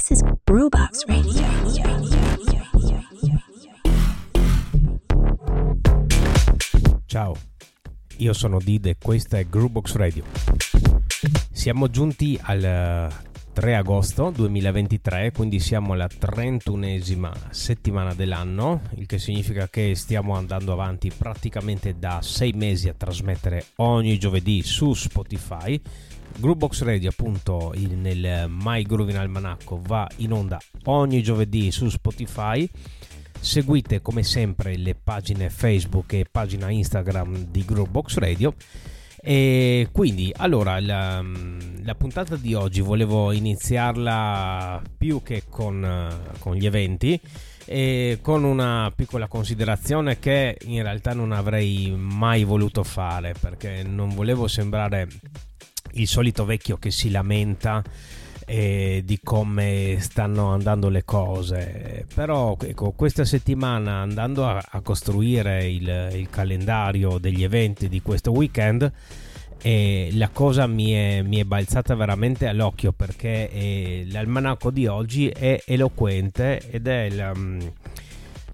This is Brewbox Radio. Ciao, io sono Did e questa è Groovebox Radio. Siamo giunti al 3 agosto 2023, quindi siamo alla 31esima settimana dell'anno, il che significa che stiamo andando avanti praticamente da 6 mesi a trasmettere ogni giovedì su Spotify. Groovebox Radio appunto nel My Groovin Almanacco va in onda ogni giovedì su Spotify seguite come sempre le pagine Facebook e pagina Instagram di Groovebox Radio e quindi, allora, la, la, puntata di oggi volevo iniziarla più che con, con gli eventi e con una piccola considerazione che in realtà non avrei mai voluto fare perché non volevo sembrare il solito vecchio che si lamenta eh, di come stanno andando le cose. Però ecco, questa settimana andando a, a costruire il, il, calendario degli eventi di questo weekend, eh, la cosa mi è, mi è, balzata veramente all'occhio perché eh, l'almanacco di oggi è eloquente ed è la,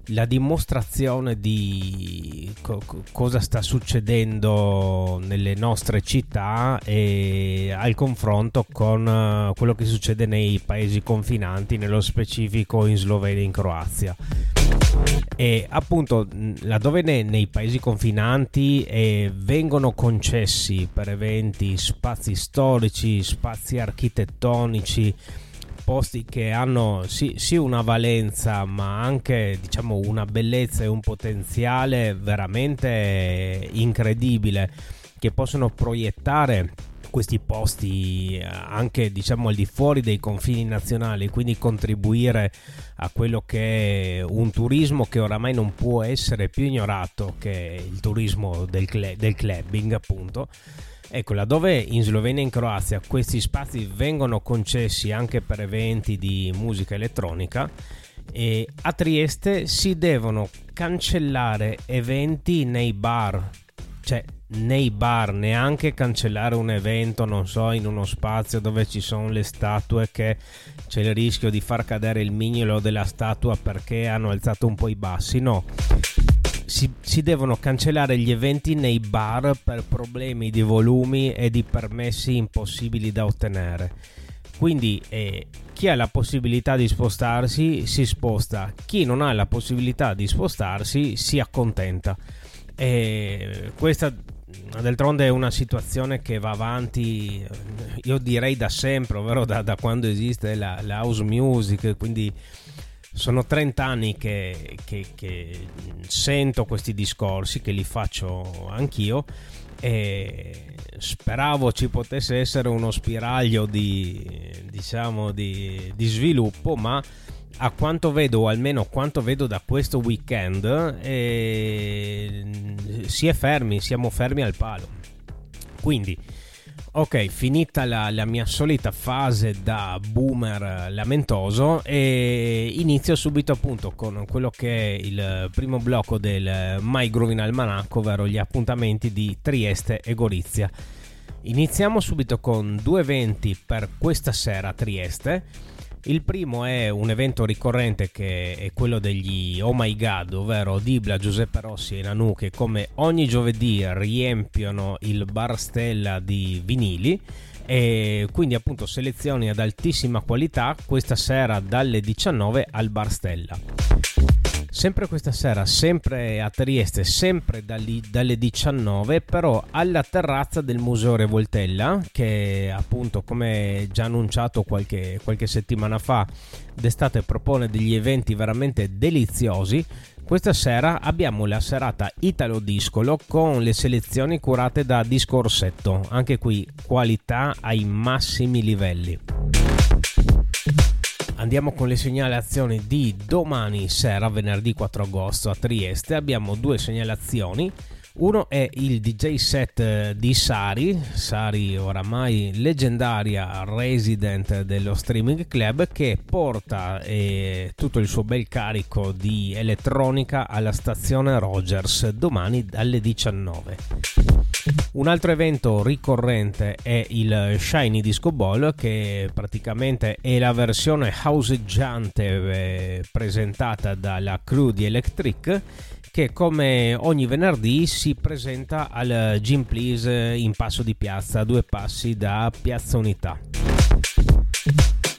la dimostrazione di co- cosa sta succedendo nelle nostre città e al confronto con uh, quello che succede nei paesi confinanti, nello specifico in Slovenia e in Croazia. E appunto laddove nei paesi confinanti eh, vengono concessi per eventi spazi storici, spazi architettonici, posti che hanno sì, sì, una valenza ma anche diciamo una bellezza e un potenziale veramente incredibile che possono proiettare questi posti eh, anche diciamo al di fuori dei confini nazionali quindi contribuire a quello che è un turismo che oramai non può essere più ignorato che il turismo del, cl- del clubbing appunto Ecco, laddove in Slovenia e in Croazia questi spazi vengono concessi anche per eventi di musica elettronica, a Trieste si devono cancellare eventi nei bar, cioè nei bar, neanche cancellare un evento, non so, in uno spazio dove ci sono le statue che c'è il rischio di far cadere il mignolo della statua perché hanno alzato un po' i bassi, no si, si, devono cancellare gli eventi nei bar per problemi di volumi e di permessi impossibili da ottenere. Quindi eh, chi ha la possibilità di spostarsi si sposta, chi non ha la possibilità di spostarsi si accontenta. E questa d'altronde è una situazione che va avanti, io direi da sempre, ovvero da, da quando esiste la, la house music, quindi sono 30 anni che, che, che, sento questi discorsi, che li faccio anch'io e speravo ci potesse essere uno spiraglio di, diciamo, di, di sviluppo, ma a quanto vedo, o almeno quanto vedo da questo weekend, eh, si è fermi, siamo fermi al palo. Quindi Ok, finita la, la, mia solita fase da boomer lamentoso e inizio subito appunto con quello che è il primo blocco del My Groovin Almanacco, ovvero gli appuntamenti di Trieste e Gorizia. Iniziamo subito con due eventi per questa sera a Trieste il primo è un evento ricorrente che è quello degli Oh My God, ovvero Dibla, Giuseppe Rossi e Nanu che come ogni giovedì riempiono il bar stella di vinili e quindi appunto selezioni ad altissima qualità questa sera dalle 19 al bar stella. Sempre questa sera, sempre a Trieste, sempre dalle, dalle 19, però alla terrazza del Museo Revoltella, che appunto come già annunciato qualche, qualche settimana fa, d'estate propone degli eventi veramente deliziosi. Questa sera abbiamo la serata Italo Discolo con le selezioni curate da Disco Orsetto, anche qui qualità ai massimi livelli. Andiamo con le segnalazioni di domani sera, venerdì 4 agosto a Trieste. Abbiamo due segnalazioni. Uno è il DJ set eh, di Sari, Sari oramai leggendaria resident dello streaming club che porta eh, tutto il suo bel carico di elettronica alla stazione Rogers domani alle 19. Un altro evento ricorrente è il Shiny Disco Ball che praticamente è la versione houseggiante eh, presentata dalla crew di Electric che come ogni venerdì si presenta al Gym Please in passo di piazza, due passi da Piazza Unità.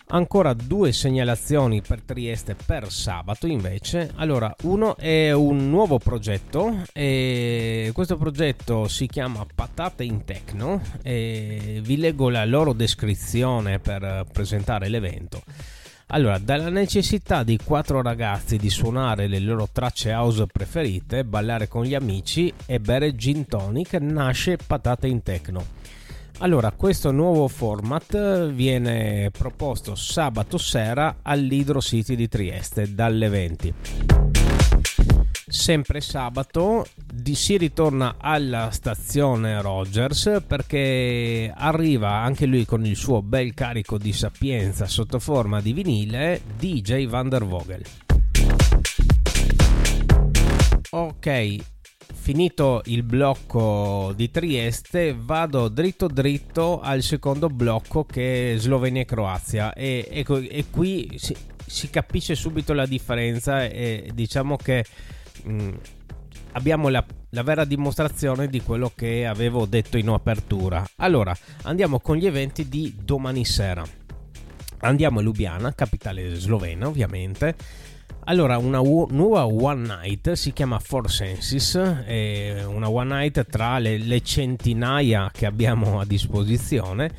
Ancora due segnalazioni per Trieste per sabato invece. Allora, uno è un nuovo progetto e questo progetto si chiama Patate in Techno e vi leggo la loro descrizione per presentare l'evento. Allora, dalla necessità di quattro ragazzi di suonare le loro tracce house preferite, ballare con gli amici e bere gin tonic nasce Patate in Techno allora, questo nuovo format viene proposto sabato sera all'Hydro City di Trieste dalle 20. Sempre sabato si ritorna alla stazione Rogers perché arriva anche lui con il suo bel carico di sapienza sotto forma di vinile DJ Van der Vogel. Ok, finito il blocco di Trieste vado dritto dritto al secondo blocco che è Slovenia e Croazia. E, e, e qui si, si, capisce subito la differenza e diciamo che mh, mm, abbiamo la, la, vera dimostrazione di quello che avevo detto in apertura. Allora andiamo con gli eventi di domani sera. Andiamo a Lubiana capitale slovena ovviamente allora, una u- nuova One Night si chiama Four Senses, è una One Night tra le, le centinaia che abbiamo a disposizione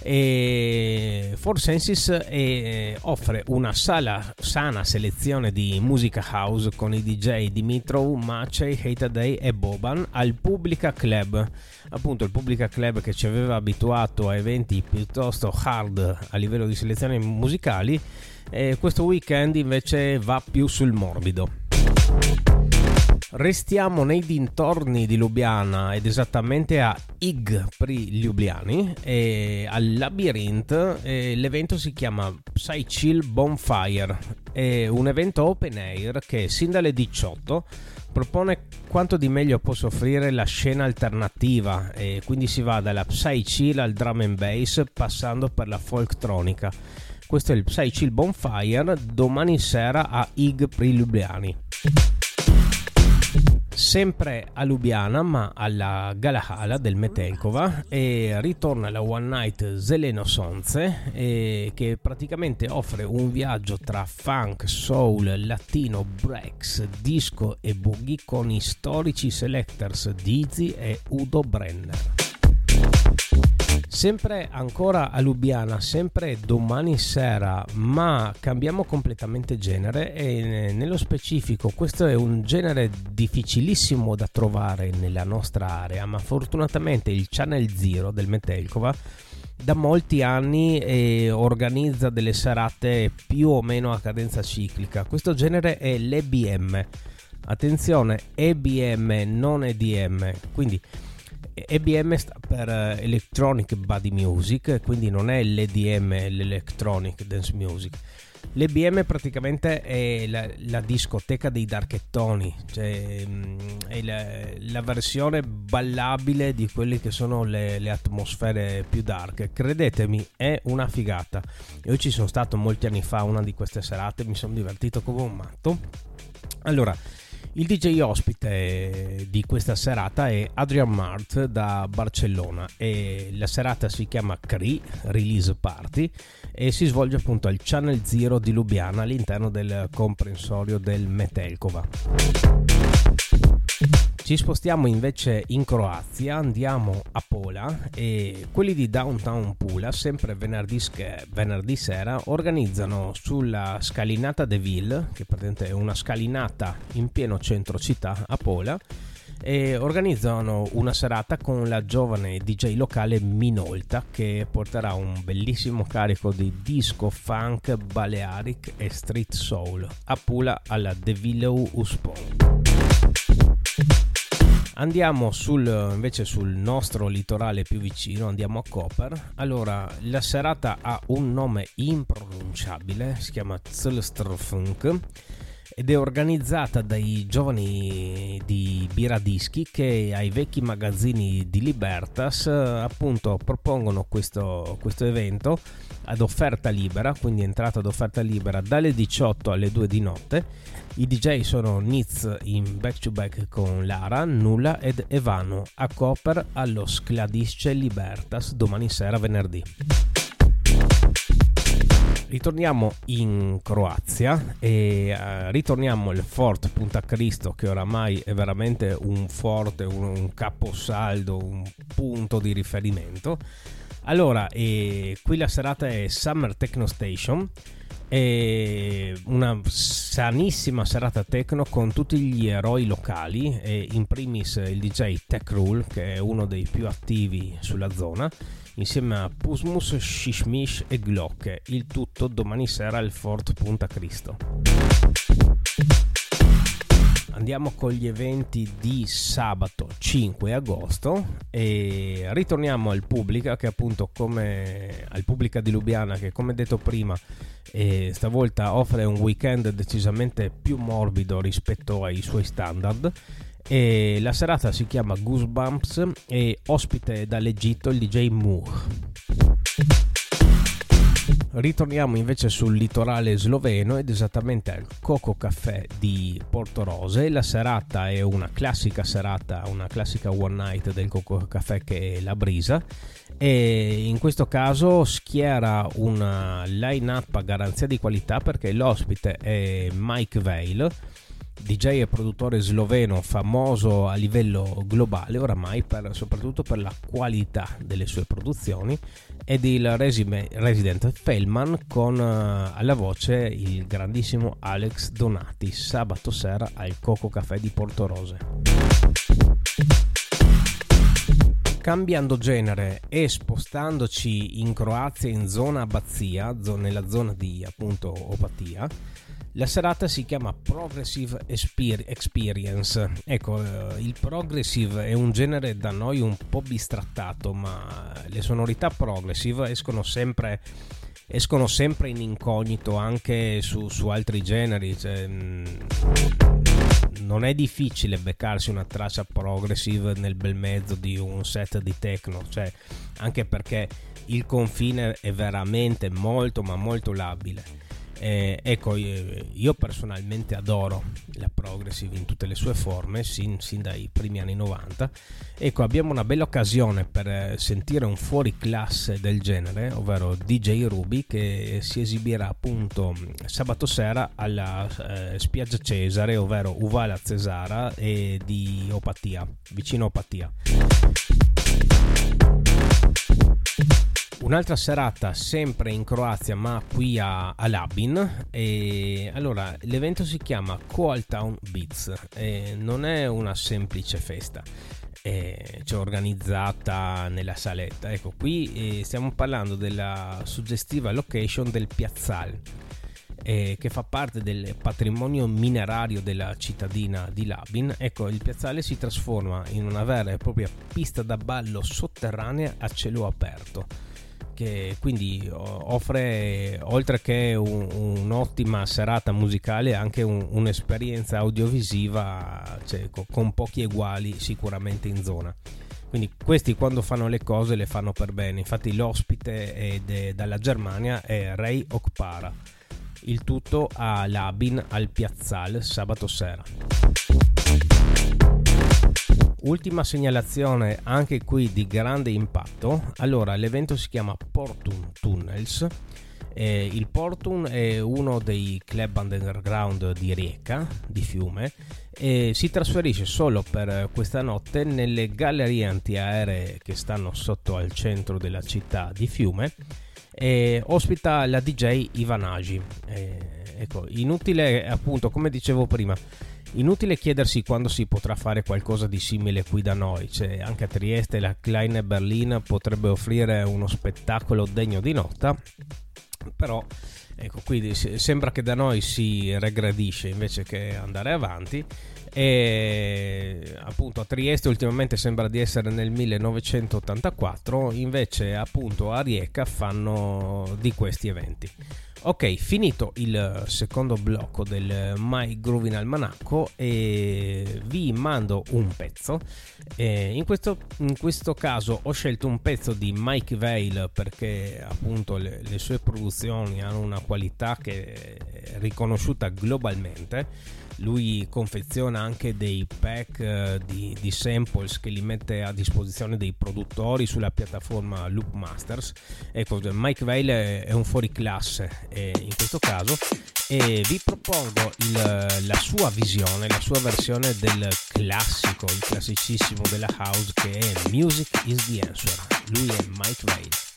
e Four Senses è, offre una sala, sana selezione di musica house con i DJ Dimitrov, Macei, Hate Day e Boban al Publica Club. Appunto il Publica Club che ci aveva abituato a eventi piuttosto hard a livello di selezioni musicali e questo weekend invece va più sul morbido. Restiamo nei dintorni di Lubiana ed esattamente a Ig Pri Lubiani e al Labyrinth e l'evento si chiama Psy Chill Bonfire è un evento open air che sin dalle 18 propone quanto di meglio possa offrire la scena alternativa e quindi si va dalla Psy Chill al drum and bass passando per la folktronica questo è il Psy Chill Bonfire domani sera a Ig Pri Lubiani. Sempre a Lubiana, ma alla Galahala del Metelkova, e ritorna la One Night Zeleno Sonze, che praticamente offre un viaggio tra funk, soul, latino, breaks, disco e boogie con i storici selectors Dizzy e Udo Brenner. Sempre ancora a Lubiana, sempre domani sera, ma cambiamo completamente genere e nello specifico questo è un genere difficilissimo da trovare nella nostra area, ma fortunatamente il Channel Zero del Metelkova da molti anni eh, organizza delle serate più o meno a cadenza ciclica. Questo genere è l'EBM. Attenzione, EBM non EDM. Quindi EBM sta per eh, Electronic Body Music, quindi non è l'EDM, l'Electronic Dance Music. L'EBM praticamente è la, la discoteca dei darchettoni, cioè mm, è la, la, versione ballabile di quelle che sono le, le, atmosfere più dark. Credetemi, è una figata. Io ci sono stato molti anni fa, una di queste serate, mi sono divertito come un matto. Allora, il DJ ospite di questa serata è Adrian Mart da Barcellona e la serata si chiama CRI Release Party e si svolge appunto al Channel Zero di Lubiana all'interno del comprensorio del Metelkova. Ci spostiamo invece in Croazia, andiamo a Pola e quelli di Downtown Pula, sempre venerdì, venerdì sera, organizzano sulla scalinata De Ville, che è una scalinata in pieno centro città a Pola, e organizzano una serata con la giovane DJ locale Minolta che porterà un bellissimo carico di disco, funk, balearic e street soul a Pula alla De Ville Uspon. Andiamo sul, invece sul nostro litorale più vicino, andiamo a Koper. Allora, la serata ha un nome impronunciabile, si chiama Zlstrfunk ed è organizzata dai giovani di Biradischi che ai vecchi magazzini di Libertas appunto propongono questo, questo evento ad offerta libera, quindi entrata ad offerta libera dalle 18 alle 2 di notte. I DJ sono Niz in back to back con Lara, Nulla ed Evano a Copper allo Scladisce Libertas domani sera venerdì. Ritorniamo in Croazia e uh, ritorniamo al Fort Punta Cristo che oramai è veramente un forte, un, un caposaldo, un punto di riferimento. Allora, eh, qui la serata è Summer Techno Station è una sanissima serata techno con tutti gli eroi locali in primis il DJ Tech Rule che è uno dei più attivi sulla zona insieme a Pusmus, Shishmish e Glocke, il tutto domani sera al Fort Punta Cristo. Andiamo con gli eventi di sabato 5 agosto e ritorniamo al Pubblica che appunto come al Pubblica di Lubiana che come detto prima eh, stavolta offre un weekend decisamente più morbido rispetto ai suoi standard e la serata si chiama Goosebumps e ospite dall'Egitto il DJ Moore. Ritorniamo invece sul litorale sloveno ed esattamente al Coco Café di Porto Rose. La serata è una classica serata, una classica one night del Coco Café che è la brisa. E in questo caso schiera una line-up a garanzia di qualità perché l'ospite è Mike Vale DJ e produttore sloveno famoso a livello globale oramai per, soprattutto per la qualità delle sue produzioni ed il resident Feldman con uh, alla voce il grandissimo Alex Donati sabato sera al Coco Café di Porto Rose. Cambiando genere e spostandoci in Croazia in zona Abbazia, nella zona di appunto Opatia, la serata si chiama Progressive Experience. Ecco, eh, il progressive è un genere da noi un po' bistrattato, ma le sonorità progressive escono sempre, escono sempre in incognito anche su, su altri generi. Cioè, mm, non è difficile beccarsi una traccia progressive nel bel mezzo di un set di techno, cioè, anche perché il confine è veramente molto ma molto labile eh, ecco, io personalmente adoro la progressive in tutte le sue forme, sin, sin, dai primi anni 90. Ecco, abbiamo una bella occasione per eh, sentire un fuori classe del genere, ovvero DJ Ruby, che si esibirà appunto sabato sera alla eh, spiaggia Cesare, ovvero Uvala Cesara e di Opatia, vicino Opatia. Un'altra serata sempre in Croazia, ma qui a, a Labin. E allora l'evento si chiama Coal Town Beats. E non è una semplice festa. Eh, cioè organizzata nella saletta. Ecco, qui eh, stiamo parlando della suggestiva location del Piazzale, eh, che fa parte del patrimonio minerario della cittadina di Labin. Ecco, il piazzale si trasforma in una vera e propria pista da ballo sotterranea a cielo aperto che quindi offre oltre che un, un'ottima serata musicale anche un, un'esperienza audiovisiva cioè, con, pochi eguali sicuramente in zona. Quindi questi quando fanno le cose le fanno per bene. Infatti l'ospite è de, dalla Germania è Ray Okpara. Il tutto a Labin al Piazzale sabato sera Ultima segnalazione anche qui di grande impatto. Allora, l'evento si chiama Portun Tunnels. Eh, il Portun è uno dei club underground di Rieca, di Fiume, e si trasferisce solo per questa notte nelle gallerie antiaeree che stanno sotto al centro della città di Fiume e ospita la DJ Ivanagi. Eh, ecco, inutile appunto, come dicevo prima, Inutile chiedersi quando si potrà fare qualcosa di simile qui da noi, cioè, anche a Trieste la Kleine Berlin potrebbe offrire uno spettacolo degno di nota, però Ecco, quindi sembra che da noi si regredisce invece che andare avanti. E appunto a Trieste ultimamente sembra di essere nel 1984 invece appunto a Rieca fanno di questi eventi ok finito il secondo blocco del My Groovin Almanacco e vi mando un pezzo. In questo, in, questo, caso ho scelto un pezzo di Mike Vale perché appunto le, le sue produzioni hanno una qualità che è riconosciuta globalmente lui confeziona anche dei pack eh, di, di, samples che li mette a disposizione dei produttori sulla piattaforma Loop Masters. Ecco, Mike Vale è un fuoriclasse eh, in questo caso e vi propongo il, la sua visione, la sua versione del classico, il classicissimo della house che è Music is the Answer. Lui è Mike Vale.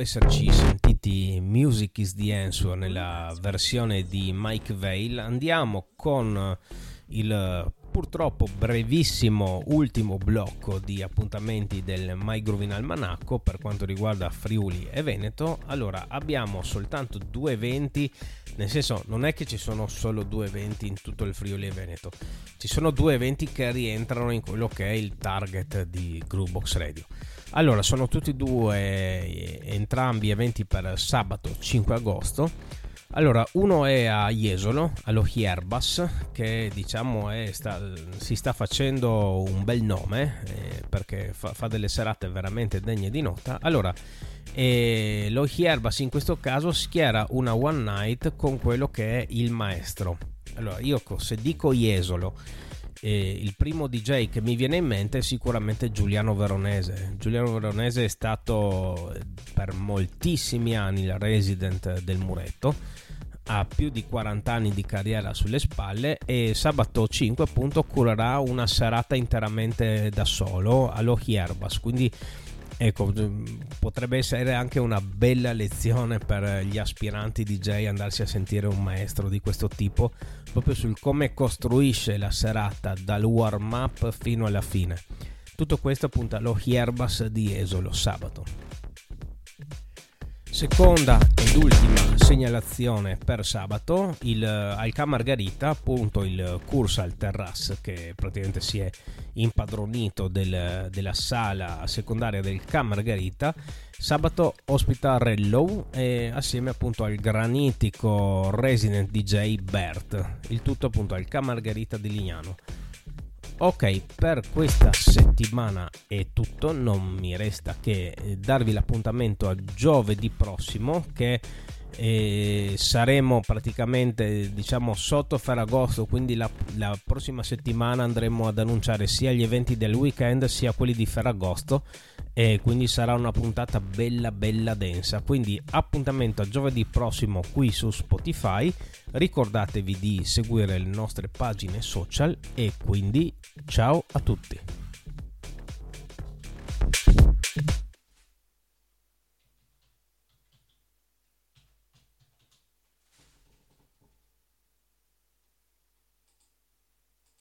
Esserci sentiti Music is the Answer nella versione di Mike Vale, andiamo con il purtroppo brevissimo ultimo blocco di appuntamenti del My Groovin Almanacco per quanto riguarda Friuli e Veneto. Allora abbiamo soltanto due eventi, nel senso non è che ci sono solo due eventi in tutto il Friuli e Veneto, ci sono due eventi che rientrano in quello che è il target di Groovebox Radio. Allora sono tutti e due entrambi eventi per sabato 5 agosto allora, uno è a Jesolo, allo Hierbas, che diciamo sta, si sta facendo un bel nome eh, perché fa, fa, delle serate veramente degne di nota. Allora, eh, lo Hierbas in questo caso schiera una one night con quello che è il maestro. Allora, io se dico Jesolo e il primo DJ che mi viene in mente è sicuramente Giuliano Veronese. Giuliano Veronese è stato eh, per moltissimi anni il resident del Muretto, ha più di 40 anni di carriera sulle spalle e sabato 5 appunto curerà una serata interamente da solo allo Hierbas, quindi ecco, potrebbe essere anche una bella lezione per gli aspiranti DJ andarsi a sentire un maestro di questo tipo proprio sul come costruisce la serata dal warm up fino alla fine. Tutto questo appunto allo Hierbas di Esolo sabato. Seconda ed ultima segnalazione per sabato, il, al Ca Margarita, appunto il Cursal Terrasse che praticamente si è impadronito del, della sala secondaria del Ca Margarita, sabato ospita Rellow e assieme appunto al granitico resident DJ Bert, il tutto appunto al Ca Margarita di Lignano. Ok, per questa settimana è tutto, non mi resta che darvi l'appuntamento a giovedì prossimo che eh, saremo praticamente diciamo sotto Ferragosto, quindi la, la, prossima settimana andremo ad annunciare sia gli eventi del weekend sia quelli di Ferragosto. E quindi sarà una puntata bella bella densa. Quindi appuntamento a giovedì prossimo qui su Spotify. Ricordatevi di seguire le nostre pagine social e quindi ciao a tutti